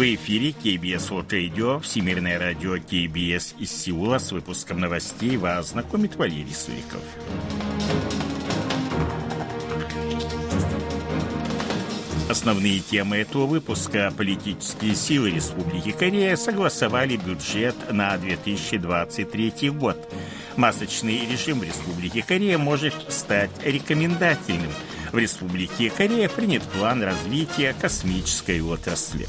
В эфире КБС World Radio, Всемирное радио КБС из Сеула с выпуском новостей вас знакомит Валерий Суриков. Основные темы этого выпуска. Политические силы Республики Корея согласовали бюджет на 2023 год. Масочный режим в Республике Корея может стать рекомендательным. В Республике Корея принят план развития космической отрасли.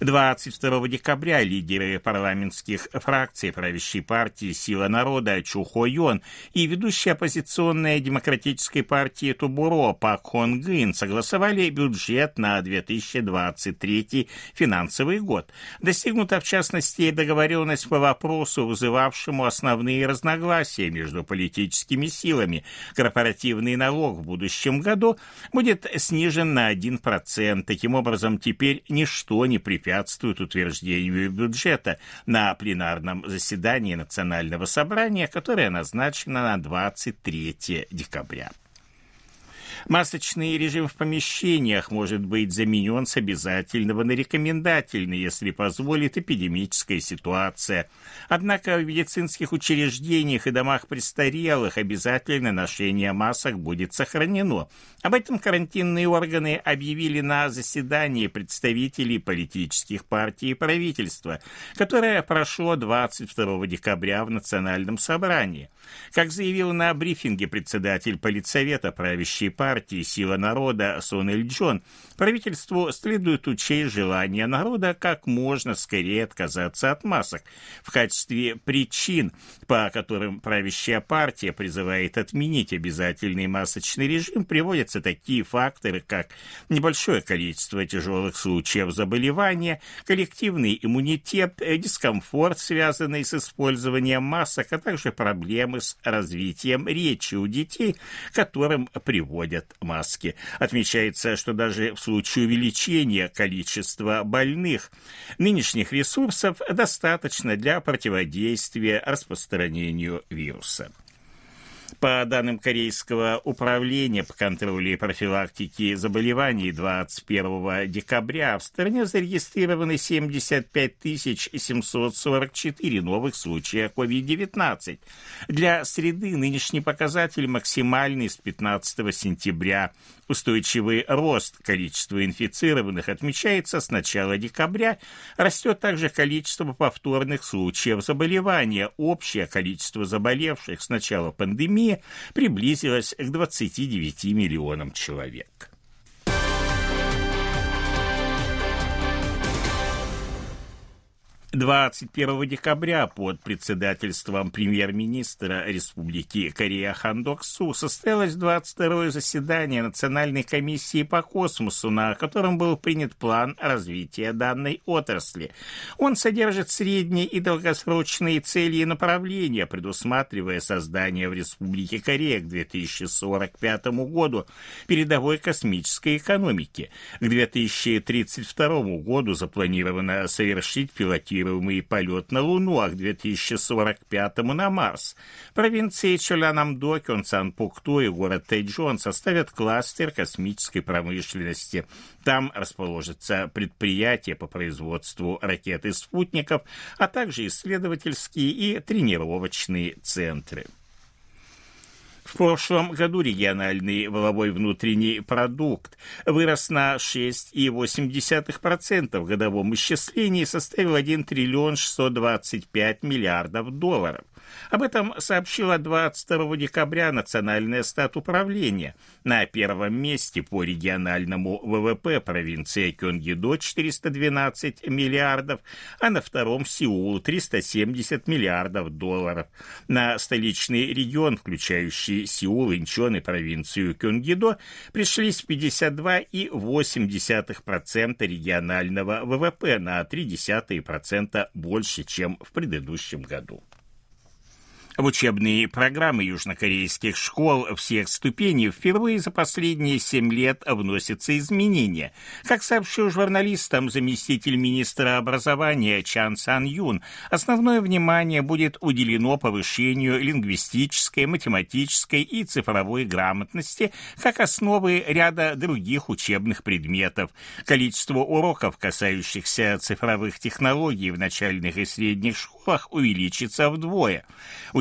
22 декабря лидеры парламентских фракций правящей партии «Сила народа» Чу Хо Йон и ведущая оппозиционная демократической партии Тубуро Пак Хон Гын согласовали бюджет на 2023 финансовый год. Достигнута, в частности, договоренность по вопросу, вызывавшему основные разногласия между политическими силами. Корпоративный налог в будущем году будет снижен на 1%. Таким образом, теперь ничто не препятствует препятствует утверждению бюджета на пленарном заседании Национального собрания, которое назначено на 23 декабря. Масочный режим в помещениях может быть заменен с обязательного на рекомендательный, если позволит эпидемическая ситуация. Однако в медицинских учреждениях и домах престарелых обязательное ношение масок будет сохранено. Об этом карантинные органы объявили на заседании представителей политических партий и правительства, которое прошло 22 декабря в Национальном собрании. Как заявил на брифинге председатель политсовета правящей партии, партии «Сила народа» Сон Эль Джон, правительству следует учесть желание народа как можно скорее отказаться от масок. В качестве причин, по которым правящая партия призывает отменить обязательный масочный режим, приводятся такие факторы, как небольшое количество тяжелых случаев заболевания, коллективный иммунитет, дискомфорт, связанный с использованием масок, а также проблемы с развитием речи у детей, которым приводят носят маски. Отмечается, что даже в случае увеличения количества больных нынешних ресурсов достаточно для противодействия распространению вируса. По данным Корейского управления по контролю и профилактике заболеваний 21 декабря в стране зарегистрированы 75 744 новых случая COVID-19. Для среды нынешний показатель максимальный с 15 сентября Устойчивый рост количества инфицированных отмечается с начала декабря. Растет также количество повторных случаев заболевания. Общее количество заболевших с начала пандемии приблизилось к 29 миллионам человек. 21 декабря под председательством премьер-министра Республики Корея Хандоксу состоялось 22-е заседание Национальной комиссии по космосу, на котором был принят план развития данной отрасли. Он содержит средние и долгосрочные цели и направления, предусматривая создание в Республике Корея к 2045 году передовой космической экономики. К 2032 году запланировано совершить пилотирование планируемый полет на Луну, а к 2045-му на Марс. Провинции Чолянамдо, Кёнсан-Пукту и город Тэйджон составят кластер космической промышленности. Там расположатся предприятия по производству ракет и спутников, а также исследовательские и тренировочные центры. В прошлом году региональный воловой внутренний продукт вырос на 6,8% в годовом исчислении и составил 1 триллион 625 миллиардов долларов. Об этом сообщила 22 декабря Национальное статуправление. На первом месте по региональному ВВП провинция Кёнгидо 412 миллиардов, а на втором Сеул 370 миллиардов долларов. На столичный регион, включающий Сеул, Инчон и провинцию Кёнгидо, пришлись 52,8% регионального ВВП на 0,3% больше, чем в предыдущем году. В учебные программы южнокорейских школ всех ступеней впервые за последние семь лет вносятся изменения. Как сообщил журналистам заместитель министра образования Чан Сан Юн, основное внимание будет уделено повышению лингвистической, математической и цифровой грамотности как основы ряда других учебных предметов. Количество уроков, касающихся цифровых технологий в начальных и средних школах, увеличится вдвое.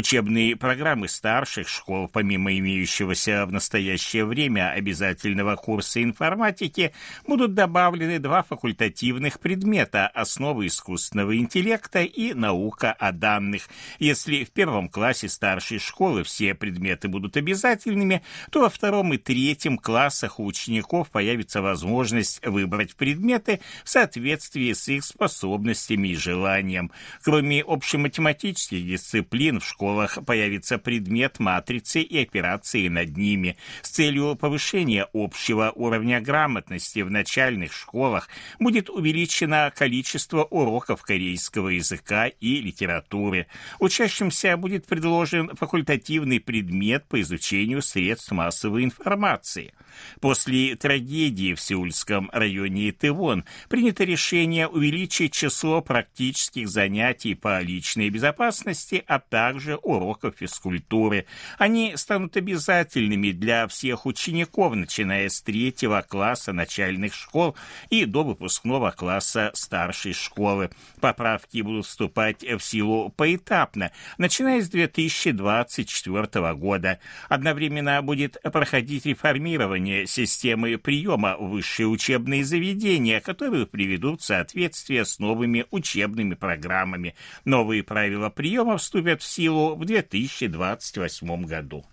Учебные программы старших школ, помимо имеющегося в настоящее время обязательного курса информатики, будут добавлены два факультативных предмета «Основы искусственного интеллекта» и «Наука о данных». Если в первом классе старшей школы все предметы будут обязательными, то во втором и третьем классах у учеников появится возможность выбрать предметы в соответствии с их способностями и желанием. Кроме общематематических дисциплин в школах школах появится предмет матрицы и операции над ними. С целью повышения общего уровня грамотности в начальных школах будет увеличено количество уроков корейского языка и литературы. Учащимся будет предложен факультативный предмет по изучению средств массовой информации. После трагедии в Сеульском районе Итывон принято решение увеличить число практических занятий по личной безопасности, а также уроков физкультуры. Они станут обязательными для всех учеников, начиная с третьего класса начальных школ и до выпускного класса старшей школы. Поправки будут вступать в силу поэтапно, начиная с 2024 года. Одновременно будет проходить реформирование системы приема в высшие учебные заведения, которые приведут в соответствие с новыми учебными программами. Новые правила приема вступят в силу в 2028 году.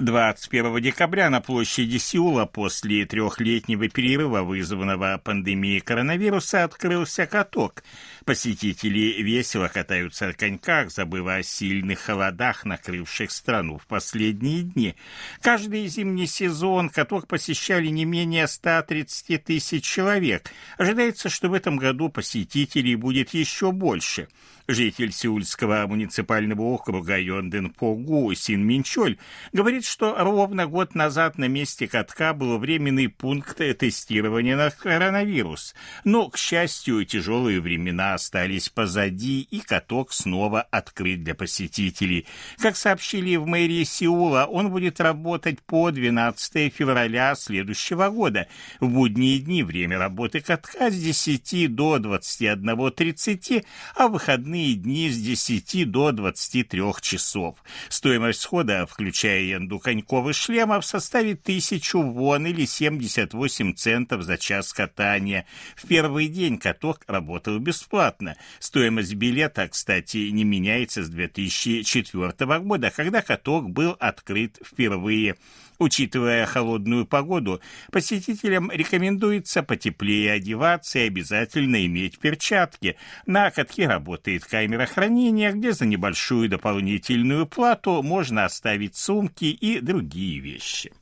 21 декабря на площади Сеула после трехлетнего перерыва, вызванного пандемией коронавируса, открылся каток. Посетители весело катаются на коньках, забыв о сильных холодах, накрывших страну в последние дни. Каждый зимний сезон каток посещали не менее 130 тысяч человек. Ожидается, что в этом году посетителей будет еще больше. Житель Сеульского муниципального округа Йонден Погу Син Минчоль говорит, что ровно год назад на месте катка был временный пункт тестирования на коронавирус. Но, к счастью, тяжелые времена остались позади, и каток снова открыт для посетителей. Как сообщили в мэрии Сеула, он будет работать по 12 февраля следующего года. В будние дни время работы катка с 10 до 21.30, а в выходные дни с 10 до 23 часов. Стоимость входа, включая янду коньковых шлемов составит тысячу вон или 78 центов за час катания. В первый день каток работал бесплатно. Стоимость билета, кстати, не меняется с 2004 года, когда каток был открыт впервые. Учитывая холодную погоду, посетителям рекомендуется потеплее одеваться и обязательно иметь перчатки. На катке работает камера хранения, где за небольшую дополнительную плату можно оставить сумки и другие вещи.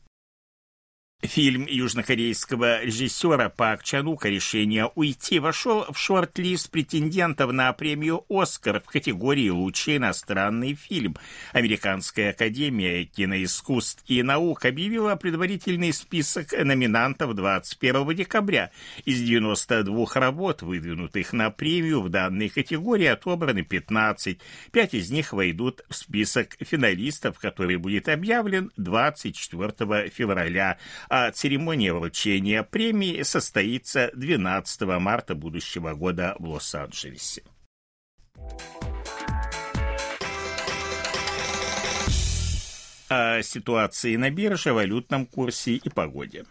Фильм южнокорейского режиссера Пак Чанука «Решение уйти» вошел в шорт-лист претендентов на премию «Оскар» в категории «Лучший иностранный фильм». Американская академия киноискусств и наук объявила предварительный список номинантов 21 декабря. Из 92 работ, выдвинутых на премию, в данной категории отобраны 15. Пять из них войдут в список финалистов, который будет объявлен 24 февраля а церемония вручения премии состоится 12 марта будущего года в Лос-Анджелесе. О ситуации на бирже, валютном курсе и погоде.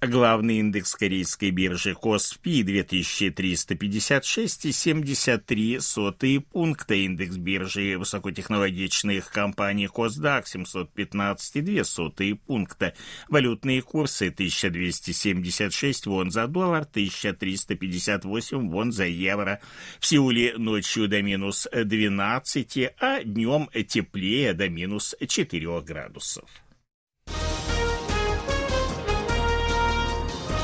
Главный индекс корейской биржи Коспи 2356,73 пункта. Индекс биржи высокотехнологичных компаний Косдак 715,2 пункта. Валютные курсы 1276 вон за доллар, 1358 вон за евро. В Сеуле ночью до минус 12, а днем теплее до минус 4 градусов.